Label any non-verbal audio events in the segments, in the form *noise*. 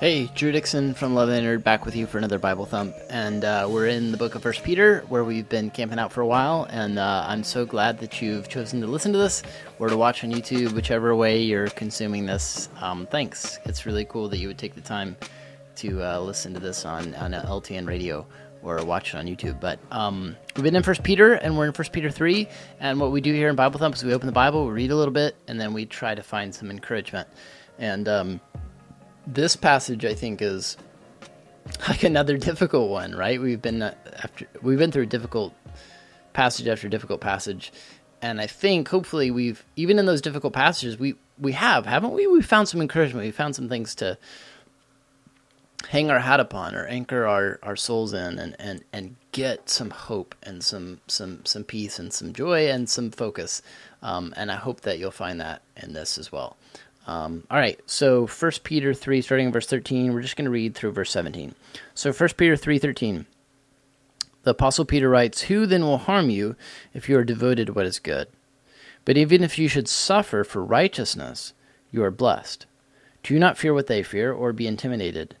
Hey, Drew Dixon from Love Thy Nerd back with you for another Bible Thump. And uh, we're in the book of First Peter, where we've been camping out for a while. And uh, I'm so glad that you've chosen to listen to this or to watch on YouTube, whichever way you're consuming this. Um, thanks. It's really cool that you would take the time to uh, listen to this on, on LTN radio or watch it on YouTube. But um, we've been in First Peter, and we're in First Peter 3. And what we do here in Bible Thump is we open the Bible, we read a little bit, and then we try to find some encouragement. And. Um, this passage I think is like another difficult one, right? We've been uh, after we've been through difficult passage after difficult passage, and I think hopefully we've even in those difficult passages we we have haven't we? We found some encouragement. We found some things to hang our hat upon or anchor our, our souls in and, and, and get some hope and some some some peace and some joy and some focus. Um, and I hope that you'll find that in this as well. Um, all right, so 1 Peter 3, starting in verse 13, we're just going to read through verse 17. So 1 Peter 3, 13, the Apostle Peter writes, Who then will harm you if you are devoted to what is good? But even if you should suffer for righteousness, you are blessed. Do not fear what they fear, or be intimidated.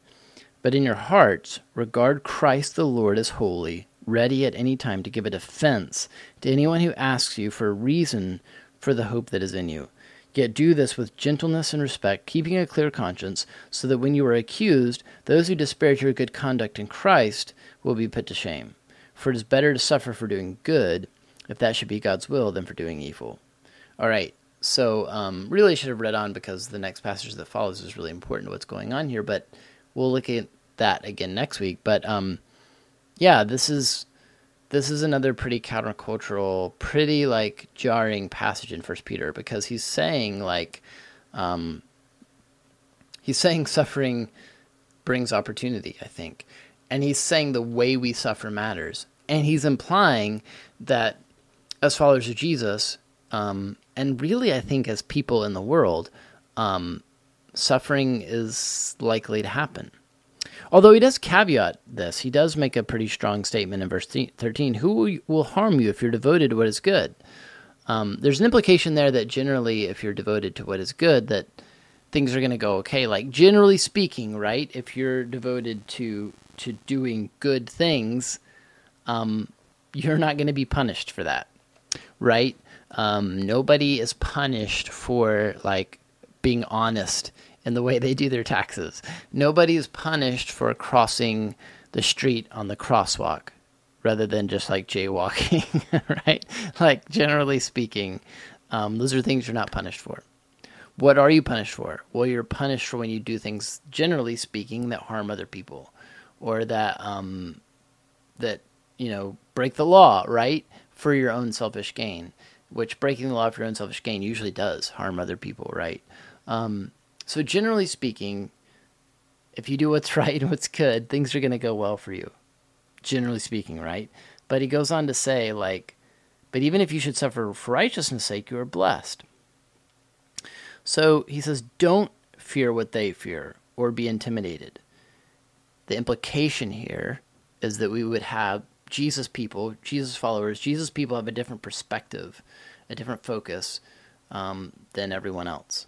But in your hearts, regard Christ the Lord as holy, ready at any time to give a defense to anyone who asks you for a reason for the hope that is in you. Yet do this with gentleness and respect, keeping a clear conscience, so that when you are accused, those who disparage your good conduct in Christ will be put to shame. For it is better to suffer for doing good, if that should be God's will, than for doing evil. All right, so um, really I should have read on because the next passage that follows is really important to what's going on here, but we'll look at that again next week. But um, yeah, this is this is another pretty countercultural, pretty like jarring passage in First Peter because he's saying like, um, he's saying suffering brings opportunity. I think, and he's saying the way we suffer matters, and he's implying that as followers of Jesus, um, and really I think as people in the world, um, suffering is likely to happen. Although he does caveat this, he does make a pretty strong statement in verse 13 Who will harm you if you're devoted to what is good? Um, there's an implication there that generally, if you're devoted to what is good, that things are going to go okay. Like, generally speaking, right? If you're devoted to, to doing good things, um, you're not going to be punished for that, right? Um, nobody is punished for, like, being honest in the way they do their taxes. Nobody is punished for crossing the street on the crosswalk rather than just like jaywalking, *laughs* right? Like, generally speaking, um, those are things you're not punished for. What are you punished for? Well, you're punished for when you do things, generally speaking, that harm other people or that, um, that, you know, break the law, right? For your own selfish gain, which breaking the law for your own selfish gain usually does harm other people, right? Um, so, generally speaking, if you do what's *laughs* right and what's good, things are going to go well for you. Generally speaking, right? But he goes on to say, like, but even if you should suffer for righteousness' sake, you are blessed. So he says, don't fear what they fear or be intimidated. The implication here is that we would have Jesus people, Jesus followers, Jesus people have a different perspective, a different focus um, than everyone else.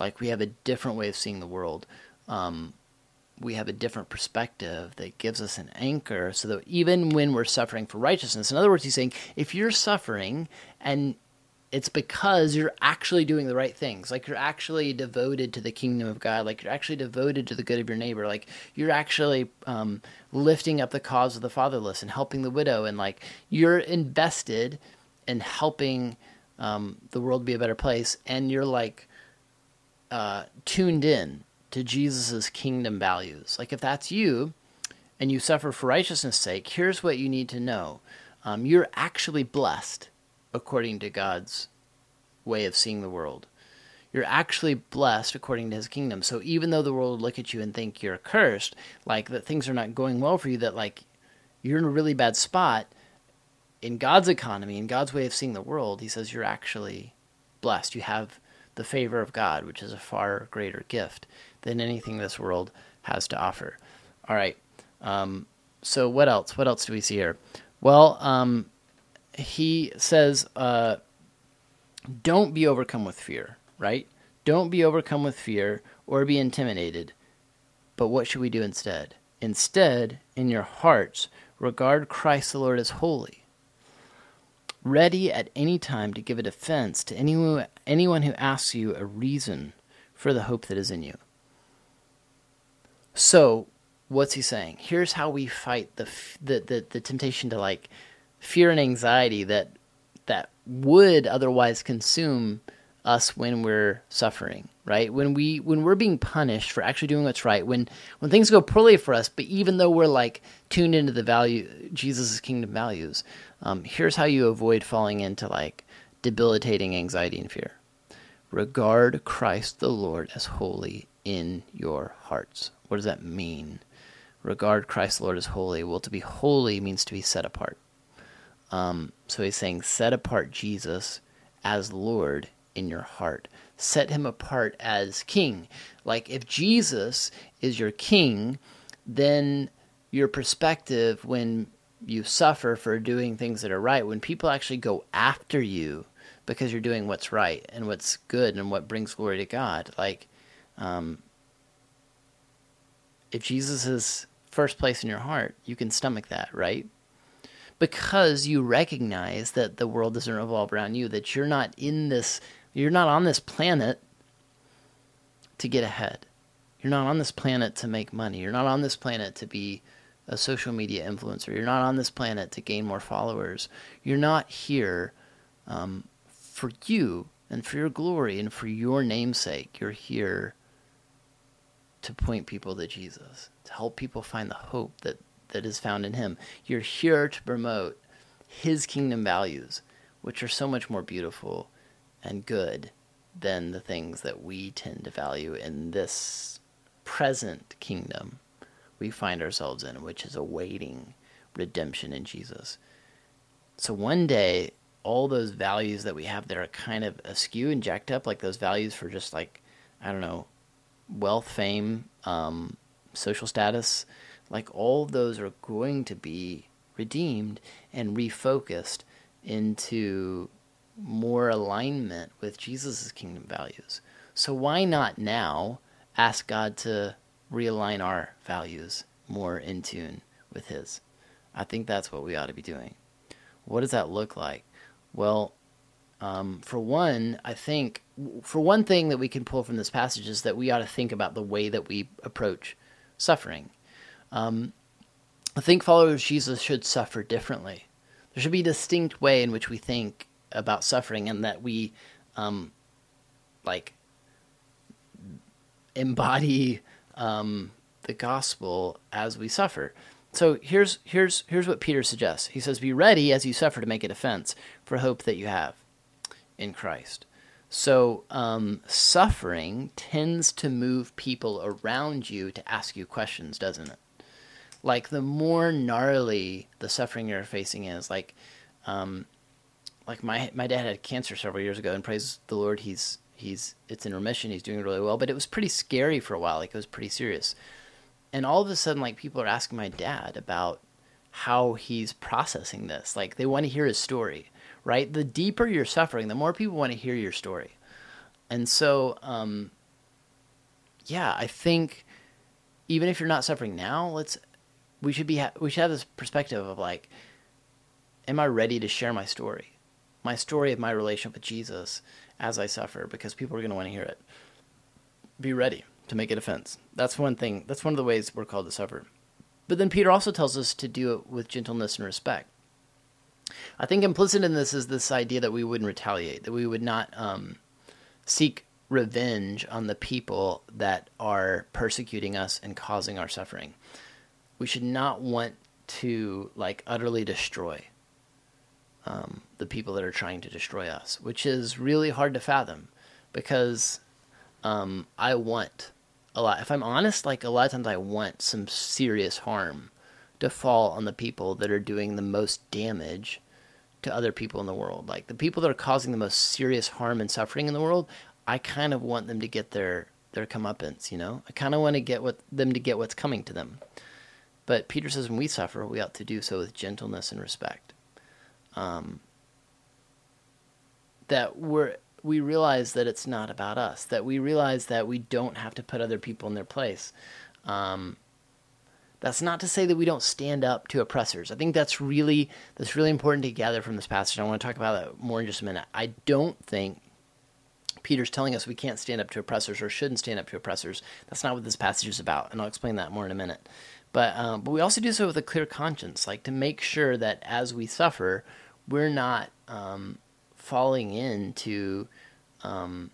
Like we have a different way of seeing the world. Um, we have a different perspective that gives us an anchor so that even when we're suffering for righteousness, in other words, he's saying if you're suffering and it's because you're actually doing the right things, like you're actually devoted to the kingdom of God, like you're actually devoted to the good of your neighbor, like you're actually um, lifting up the cause of the fatherless and helping the widow, and like you're invested in helping um, the world be a better place, and you're like uh, tuned in to Jesus' kingdom values. Like if that's you and you suffer for righteousness' sake, here's what you need to know. Um, you're actually blessed according to God's way of seeing the world. You're actually blessed according to his kingdom. So even though the world would look at you and think you're cursed, like that things are not going well for you, that like you're in a really bad spot, in God's economy, in God's way of seeing the world, he says you're actually blessed. You have the favor of God, which is a far greater gift than anything this world has to offer. All right. Um, so what else? What else do we see here? Well, um, he says, uh, "Don't be overcome with fear." Right? Don't be overcome with fear or be intimidated, But what should we do instead? Instead, in your hearts, regard Christ the Lord as holy, ready at any time to give a defense to anyone, anyone who asks you a reason for the hope that is in you. So, what's he saying? Here's how we fight the, the, the, the temptation to like fear and anxiety that that would otherwise consume us when we're suffering right? When we when we're being punished for actually doing what's right when when things go poorly for us but even though we're like tuned into the value jesus' kingdom values um, here's how you avoid falling into like debilitating anxiety and fear. Regard christ the lord as holy in your hearts. What does that mean? Regard christ the lord as holy. Well to be holy means to be set apart. Um, so he's saying, set apart Jesus as Lord in your heart. Set him apart as king. Like if Jesus is your king, then your perspective when you suffer for doing things that are right, when people actually go after you because you're doing what's right and what's good and what brings glory to God, like um, if Jesus is first place in your heart, you can stomach that, right? because you recognize that the world doesn't revolve around you, that you're not in this, you're not on this planet to get ahead. You're not on this planet to make money. You're not on this planet to be a social media influencer. You're not on this planet to gain more followers. You're not here um, for you and for your glory and for your namesake. You're here to point people to Jesus, to help people find the hope that that is found in Him. You're here to promote His kingdom values, which are so much more beautiful and good than the things that we tend to value in this present kingdom we find ourselves in, which is awaiting redemption in Jesus. So one day, all those values that we have that are kind of askew and jacked up, like those values for just like, I don't know, wealth, fame, um, social status, like all those are going to be redeemed and refocused into more alignment with Jesus' kingdom values. So why not now ask God to realign our values more in tune with His? I think that's what we ought to be doing. What does that look like? Well, um, for one, I think for one thing that we can pull from this passage is that we ought to think about the way that we approach suffering. Um, I think followers of Jesus should suffer differently. There should be a distinct way in which we think about suffering and that we, um, like, embody um, the gospel as we suffer. So here's here's here's what Peter suggests. He says, "Be ready as you suffer to make a defense for hope that you have in Christ." So um, suffering tends to move people around you to ask you questions, doesn't it? like the more gnarly the suffering you're facing is, like, um, like my my dad had cancer several years ago, and praise the Lord, he's he's it's in remission. He's doing really well, but it was pretty scary for a while. Like it was pretty serious, and all of a sudden, like people are asking my dad about how he's processing this. Like they want to hear his story, right? The deeper you're suffering, the more people want to hear your story, and so, um, yeah, I think even if you're not suffering now, let's we should be ha- we should have this perspective of like am i ready to share my story my story of my relationship with jesus as i suffer because people are going to want to hear it. Be ready to make a defense. That's one thing that's one of the ways we're called to suffer. But then peter also tells us to do it with gentleness and respect. I think implicit in this is this idea that we wouldn't retaliate that we would not um, seek revenge on the people that are persecuting us and causing our suffering. We should not want to like utterly destroy um, the people that are trying to destroy us, which is really hard to fathom because um, I want a lot. If I'm honest, like a lot of times I want some serious harm to fall on the people that are doing the most damage to other people in the world. Like the people that are causing the most serious harm and suffering in the world, I kind of want them to get their their comeuppance. You know, I kind of want to get what them to get what's coming to them. But Peter says when we suffer, we ought to do so with gentleness and respect. Um, that we're we realize that it's not about us. That we realize that we don't have to put other people in their place. Um, that's not to say that we don't stand up to oppressors. I think that's really that's really important to gather from this passage. I want to talk about that more in just a minute. I don't think Peter's telling us we can't stand up to oppressors or shouldn't stand up to oppressors. That's not what this passage is about, and I'll explain that more in a minute. But um, but we also do so with a clear conscience, like to make sure that as we suffer, we're not um, falling into um,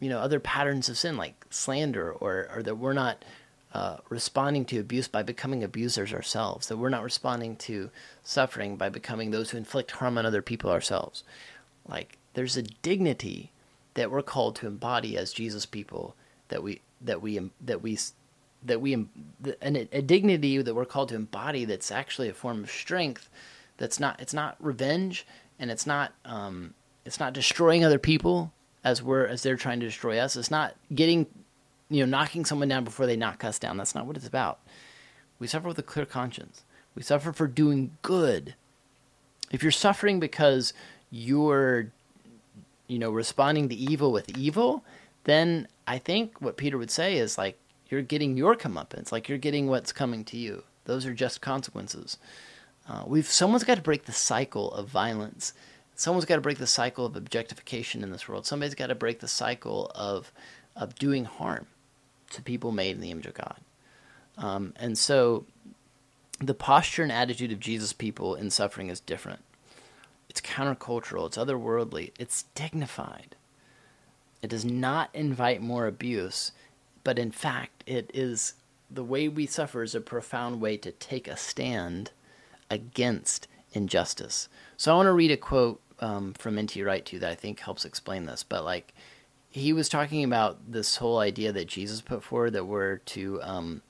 you know other patterns of sin like slander, or or that we're not uh, responding to abuse by becoming abusers ourselves, that we're not responding to suffering by becoming those who inflict harm on other people ourselves. Like there's a dignity that we're called to embody as Jesus people that we that we that we that we and a dignity that we're called to embody that's actually a form of strength that's not it's not revenge and it's not um, it's not destroying other people as we're as they're trying to destroy us it's not getting you know, knocking someone down before they knock us down. That's not what it's about. We suffer with a clear conscience. We suffer for doing good. If you're suffering because you're, you know, responding to evil with evil, then I think what Peter would say is like you're getting your comeuppance, like you're getting what's coming to you. Those are just consequences. Uh, we've someone's got to break the cycle of violence. Someone's got to break the cycle of objectification in this world. Somebody's got to break the cycle of of doing harm to people made in the image of God. Um, and so the posture and attitude of Jesus' people in suffering is different. It's countercultural, it's otherworldly, it's dignified. It does not invite more abuse, but in fact, it is the way we suffer is a profound way to take a stand against injustice. So I want to read a quote um, from N.T. Wright too that I think helps explain this. But like, he was talking about this whole idea that Jesus put forward that we're to, um,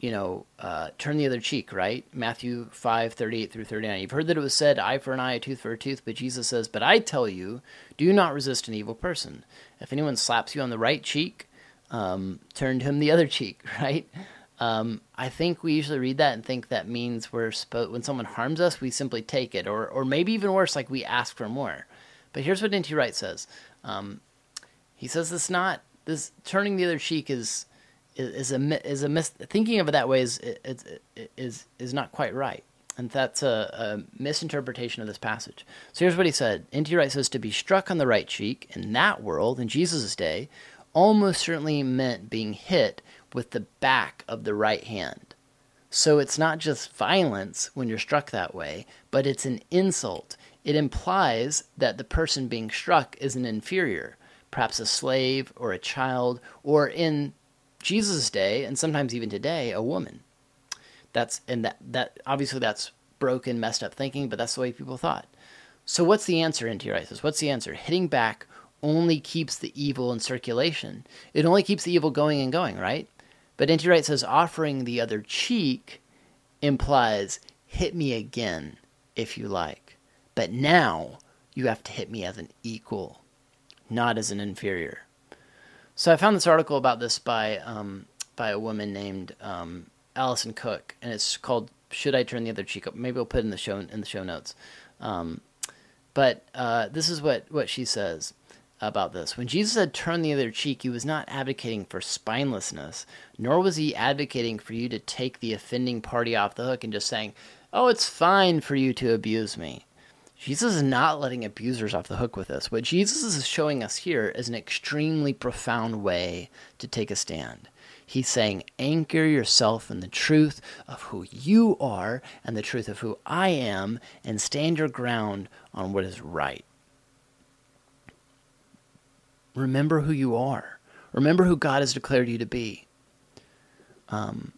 you know, uh, turn the other cheek, right? Matthew 5, 38 through 39. You've heard that it was said, eye for an eye, a tooth for a tooth, but Jesus says, But I tell you, do not resist an evil person. If anyone slaps you on the right cheek, um, turn to him the other cheek, *laughs* right? Um, I think we usually read that and think that means we're supposed, when someone harms us, we simply take it, or, or maybe even worse, like we ask for more. But here's what N.T. Wright says. Um, he says it's not this turning the other cheek is is, a is a mis- thinking of it that way is is is is not quite right, and that's a, a misinterpretation of this passage. So here's what he said: N.T. Wright says to be struck on the right cheek in that world in Jesus' day almost certainly meant being hit with the back of the right hand. So it's not just violence when you're struck that way, but it's an insult. It implies that the person being struck is an inferior perhaps a slave or a child, or in Jesus' day, and sometimes even today, a woman. That's and that that obviously that's broken, messed up thinking, but that's the way people thought. So what's the answer into your says? What's the answer? Hitting back only keeps the evil in circulation. It only keeps the evil going and going, right? But N.T. Wright says offering the other cheek implies hit me again if you like. But now you have to hit me as an equal not as an inferior. So I found this article about this by um, by a woman named um, Alison Cook, and it's called "Should I Turn the Other Cheek Up?" Maybe we will put it in the show in the show notes. Um, but uh, this is what what she says about this. When Jesus said turn the other cheek, he was not advocating for spinelessness, nor was he advocating for you to take the offending party off the hook and just saying, "Oh, it's fine for you to abuse me." Jesus is not letting abusers off the hook with this. What Jesus is showing us here is an extremely profound way to take a stand. He's saying, anchor yourself in the truth of who you are and the truth of who I am, and stand your ground on what is right. Remember who you are. Remember who God has declared you to be. Um,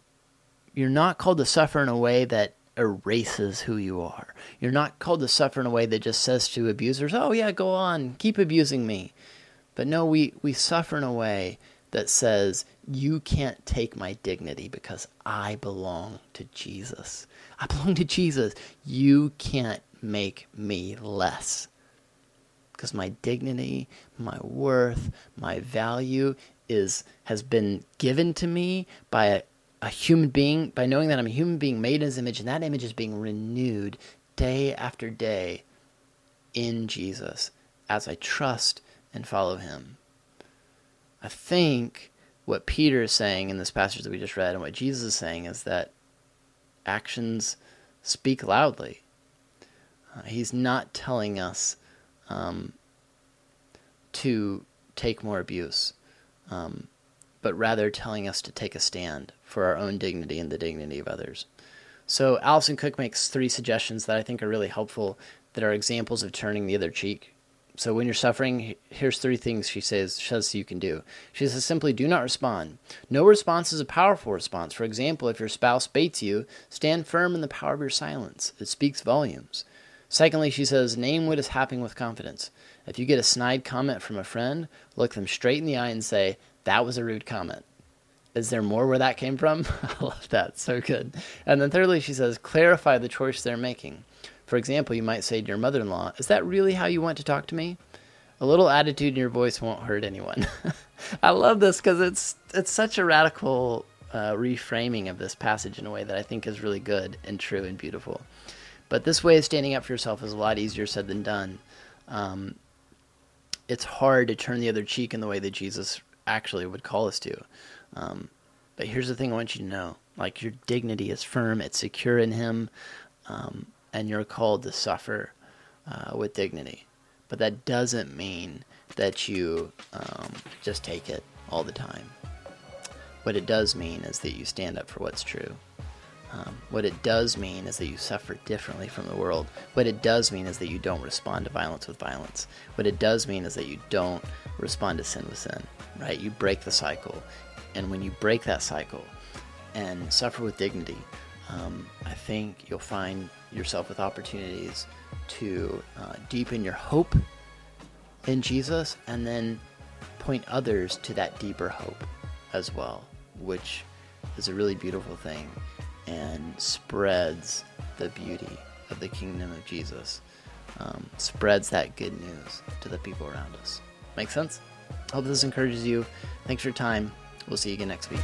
you're not called to suffer in a way that erases who you are. You're not called to suffer in a way that just says to abusers, "Oh yeah, go on, keep abusing me." But no, we we suffer in a way that says, "You can't take my dignity because I belong to Jesus. I belong to Jesus. You can't make me less." Because my dignity, my worth, my value is has been given to me by a, a human being, by knowing that I'm a human being made in his image, and that image is being renewed day after day in Jesus as I trust and follow him. I think what Peter is saying in this passage that we just read and what Jesus is saying is that actions speak loudly. Uh, he's not telling us um, to take more abuse, um, but rather telling us to take a stand for our own dignity and the dignity of others. So Alison Cook makes three suggestions that I think are really helpful that are examples of turning the other cheek. So when you're suffering, here's three things she says, says you can do. She says simply do not respond. No response is a powerful response. For example, if your spouse baits you, stand firm in the power of your silence. It speaks volumes. Secondly, she says, name what is happening with confidence. If you get a snide comment from a friend, look them straight in the eye and say, that was a rude comment. Is there more where that came from? *laughs* I love that. So good. And then thirdly, she says, clarify the choice they're making. For example, you might say to your mother in law, Is that really how you want to talk to me? A little attitude in your voice won't hurt anyone. *laughs* I love this because it's, it's such a radical uh, reframing of this passage in a way that I think is really good and true and beautiful. But this way of standing up for yourself is a lot easier said than done. Um, it's hard to turn the other cheek in the way that Jesus actually would call us to. Um, but here's the thing I want you to know like your dignity is firm, it's secure in Him. Um, and you're called to suffer uh, with dignity. But that doesn't mean that you um, just take it all the time. What it does mean is that you stand up for what's true. Um, what it does mean is that you suffer differently from the world. What it does mean is that you don't respond to violence with violence. What it does mean is that you don't respond to sin with sin, right? You break the cycle. And when you break that cycle and suffer with dignity, um, I think you'll find yourself with opportunities to uh, deepen your hope in Jesus and then point others to that deeper hope as well, which is a really beautiful thing and spreads the beauty of the kingdom of Jesus, um, spreads that good news to the people around us. Make sense? Hope this encourages you. Thanks for your time. We'll see you again next week.